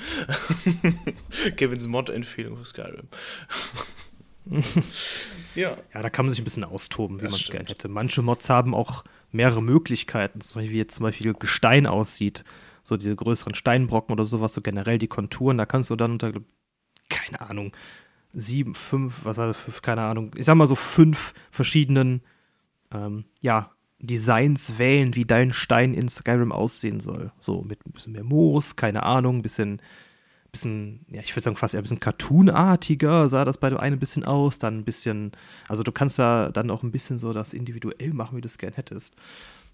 Speaker 3: Kevins Mod-Empfehlung für Skyrim. ja.
Speaker 2: Ja, da kann man sich ein bisschen austoben, wie man es gerne hätte. Manche Mods haben auch mehrere Möglichkeiten, zum Beispiel wie jetzt zum Beispiel Gestein aussieht. So diese größeren Steinbrocken oder sowas, so generell die Konturen, da kannst du dann unter, keine Ahnung, sieben, fünf, was war das, fünf, keine Ahnung, ich sag mal so fünf verschiedenen, ähm, ja, Designs wählen, wie dein Stein in Skyrim aussehen soll. So mit ein bisschen mehr Moos, keine Ahnung, ein bisschen bisschen, ja, ich würde sagen, fast eher ein bisschen cartoonartiger sah das bei dem einen ein bisschen aus, dann ein bisschen, also du kannst da dann auch ein bisschen so das individuell machen, wie du es gern hättest.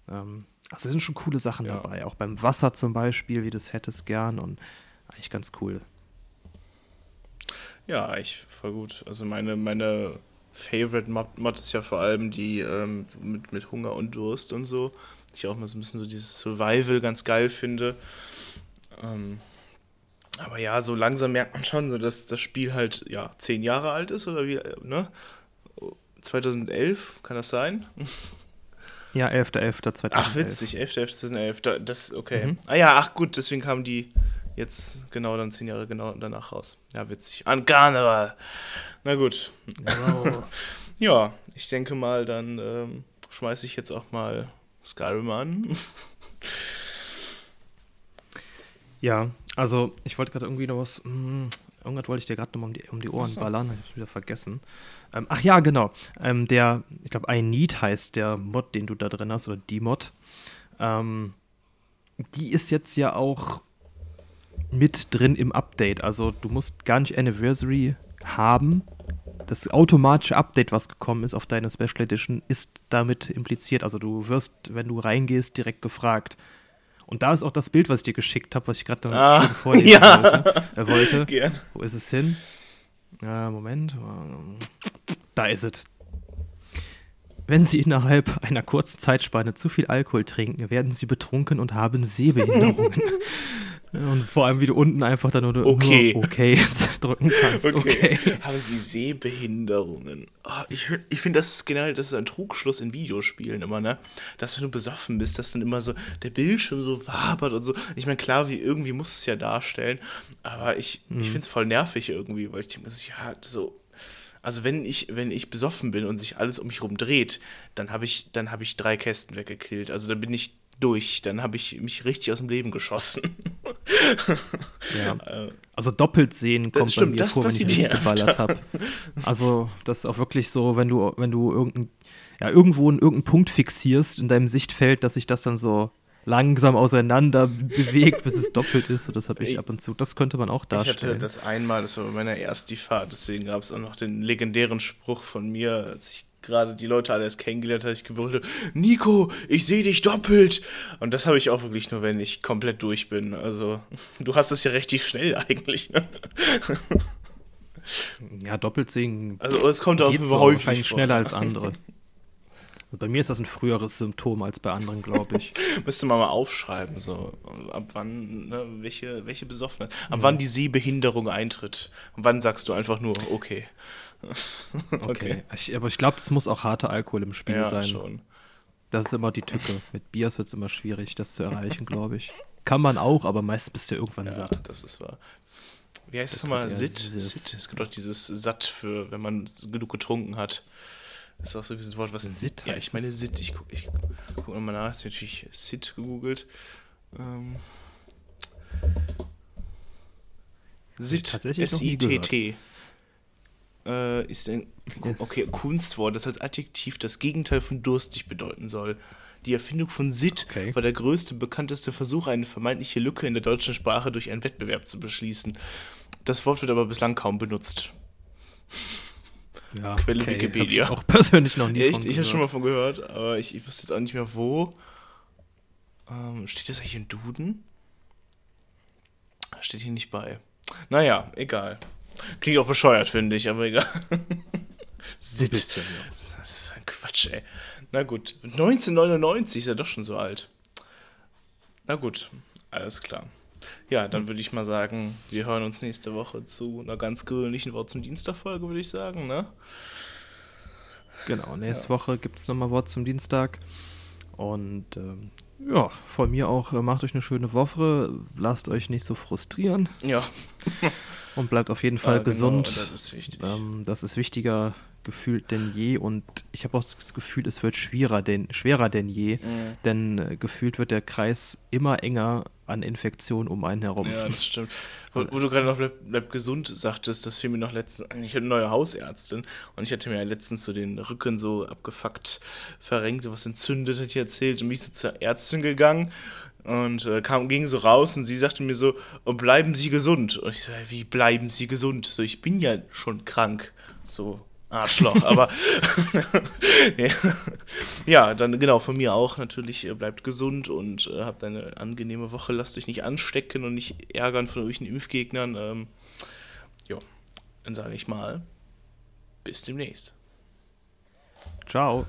Speaker 2: Ähm, also es sind schon coole Sachen
Speaker 3: Ja.
Speaker 2: dabei, auch beim Wasser zum Beispiel, wie du es hättest gern und eigentlich ganz cool.
Speaker 3: Ja, ich voll gut. Also meine, meine Favorite Mod, Mod ist ja vor allem die ähm, mit, mit Hunger und Durst und so. Ich auch mal so ein bisschen so dieses Survival ganz geil finde. Ähm, aber ja, so langsam merkt man schon, so dass das Spiel halt ja zehn Jahre alt ist oder wie, äh, ne? 2011, kann das sein?
Speaker 2: Ja, 11.11.2011.
Speaker 3: Ach, witzig, 11.11.2011. Da- Das, okay.
Speaker 2: Mhm.
Speaker 3: Ah ja, ach gut, deswegen kamen die jetzt genau dann zehn Jahre genau danach raus. Ja, witzig. An Karneval. Na gut.
Speaker 2: Wow.
Speaker 3: Ja, ich denke mal, dann ähm, schmeiße ich jetzt auch mal Skyrim an.
Speaker 2: Ja, also ich wollte gerade irgendwie noch was, mh, irgendwas wollte ich dir gerade noch mal um die, um die Ohren
Speaker 3: so.
Speaker 2: ballern, hab ich wieder vergessen. Ähm, ach ja, genau, ähm, der, ich glaube, I Need heißt der Mod, den du da drin hast, oder die Mod. Ähm, die ist jetzt ja auch mit drin im Update, also du musst gar nicht Anniversary haben. Das automatische Update, was gekommen ist auf deine Special Edition, ist damit impliziert. Also du wirst, wenn du reingehst, direkt gefragt. Und da ist auch das Bild, was ich dir geschickt habe, was ich gerade
Speaker 3: Ah,
Speaker 2: vorlesen
Speaker 3: ja.
Speaker 2: wollte, äh, wollte.
Speaker 3: Gern.
Speaker 2: Wo ist es hin? Ja, Moment. Da ist es. Wenn Sie innerhalb einer kurzen Zeitspanne zu viel Alkohol trinken, werden Sie betrunken und haben Sehbehinderungen. und vor allem, wie du unten einfach dann nur,
Speaker 3: Okay.
Speaker 2: nur okay drücken kannst. Okay.
Speaker 3: Haben Sie Sehbehinderungen? Ah, ich ich finde, das ist generell, das ist ein Trugschluss in Videospielen immer, ne? Dass wenn du besoffen bist, dass dann immer so der Bildschirm so wabert und so. Ich meine, klar, wie irgendwie muss es ja darstellen, aber ich,
Speaker 2: Mhm.
Speaker 3: ich finde es voll nervig irgendwie, weil ich denke, ja, so. Also wenn ich, wenn ich besoffen bin und sich alles um mich rum dreht, dann habe ich, dann habe ich drei Kästen weggekillt. Also dann bin ich durch, dann habe ich mich richtig aus dem Leben geschossen.
Speaker 2: Ja.
Speaker 3: Äh,
Speaker 2: Also doppelt sehen kommt
Speaker 3: stimmt,
Speaker 2: bei mir
Speaker 3: das
Speaker 2: vor, wenn ich nicht geballert habe. Also das ist auch wirklich so, wenn du, wenn du irgendein, ja, irgendwo in irgendeinen Punkt fixierst in deinem Sichtfeld, dass sich das dann so langsam auseinander bewegt, bis es doppelt ist. Und das habe ich ab und zu. Das könnte man auch darstellen.
Speaker 3: Ich hatte das einmal, das war bei meiner ersten Fahrt, deswegen gab es auch noch den legendären Spruch von mir, als ich gerade die Leute alle erst kennengelernt habe, ich gebrüllt Nico, ich sehe dich doppelt. Und das habe ich auch wirklich nur, wenn ich komplett durch bin. Also, du hast es ja richtig schnell eigentlich. Ne?
Speaker 2: Ja, doppelt sehen.
Speaker 3: Also, es kommt auch
Speaker 2: so häufig schneller als andere. Und bei mir ist das ein früheres Symptom als bei anderen, glaube ich.
Speaker 3: Müsste man mal aufschreiben, so ab wann, ne, welche, welche Besoffenheit, ab mhm. wann die Sehbehinderung eintritt. Und wann sagst du einfach nur, okay.
Speaker 2: okay. okay. Ich, aber ich glaube, es muss auch harter Alkohol im Spiel ja, sein. Schon. Das ist immer die Tücke. Mit Biers wird es immer schwierig, das zu erreichen, glaube ich. Kann man auch, aber meistens bist du irgendwann ja, satt.
Speaker 3: Das ist wahr. Wie heißt es nochmal? Sit? Sit. Es gibt auch dieses Satt für, wenn man genug getrunken hat. Das ist auch so ein Wort, was. Sit Ja, ich meine Sit. Ich gucke ich guck nochmal nach. Ich habe natürlich Sit gegoogelt. Ähm. Sit. S-I-T-T. Äh, ist ein. Okay, Kunstwort, das als Adjektiv das Gegenteil von durstig bedeuten soll. Die Erfindung von Sit okay. war der größte, bekannteste Versuch, eine vermeintliche Lücke in der deutschen Sprache durch einen Wettbewerb zu beschließen. Das Wort wird aber bislang kaum benutzt.
Speaker 2: Ja, Quelle okay. Wikipedia. Hab ich auch persönlich noch nie
Speaker 3: ja, ich, ich habe schon mal von gehört, aber ich, ich wusste jetzt auch nicht mehr wo. Ähm, steht das eigentlich im Duden? Steht hier nicht bei. Naja, egal. Klingt auch bescheuert, finde ich, aber egal. Sit. Bisschen, ja. Das ist ein Quatsch, ey. Na gut. 1999 ist er doch schon so alt. Na gut, alles klar. Ja, dann würde ich mal sagen, wir hören uns nächste Woche zu einer ganz gewöhnlichen Wort zum Dienstag-Folge, würde ich sagen, ne?
Speaker 2: Genau, nächste ja. Woche gibt es nochmal Wort zum Dienstag. Und ähm, ja, von mir auch, äh, macht euch eine schöne Woche, lasst euch nicht so frustrieren.
Speaker 3: Ja.
Speaker 2: und bleibt auf jeden Fall ja, genau, gesund.
Speaker 3: Das ist wichtig.
Speaker 2: Ähm, das ist wichtiger gefühlt denn je und ich habe auch das Gefühl, es wird schwerer denn, schwerer denn je, mhm. denn äh, gefühlt wird der Kreis immer enger an Infektionen um einen herum.
Speaker 3: Ja, das stimmt. Wo, wo du gerade noch bleib, bleib, gesund sagtest, das fiel mir noch letztens, ich hatte eine neue Hausärztin und ich hatte mir ja letztens so den Rücken so abgefuckt, verrenkt, was entzündet, hat die erzählt und bin ich so zur Ärztin gegangen und äh, kam, ging so raus und sie sagte mir so, oh, bleiben Sie gesund. Und ich so, wie bleiben Sie gesund? So, ich bin ja schon krank. So, Arschloch, aber ja, dann genau, von mir auch natürlich, äh, bleibt gesund und äh, habt eine angenehme Woche, lasst euch nicht anstecken und nicht ärgern von irgendwelchen Impfgegnern. Ähm, ja, dann sage ich mal, bis demnächst.
Speaker 2: Ciao.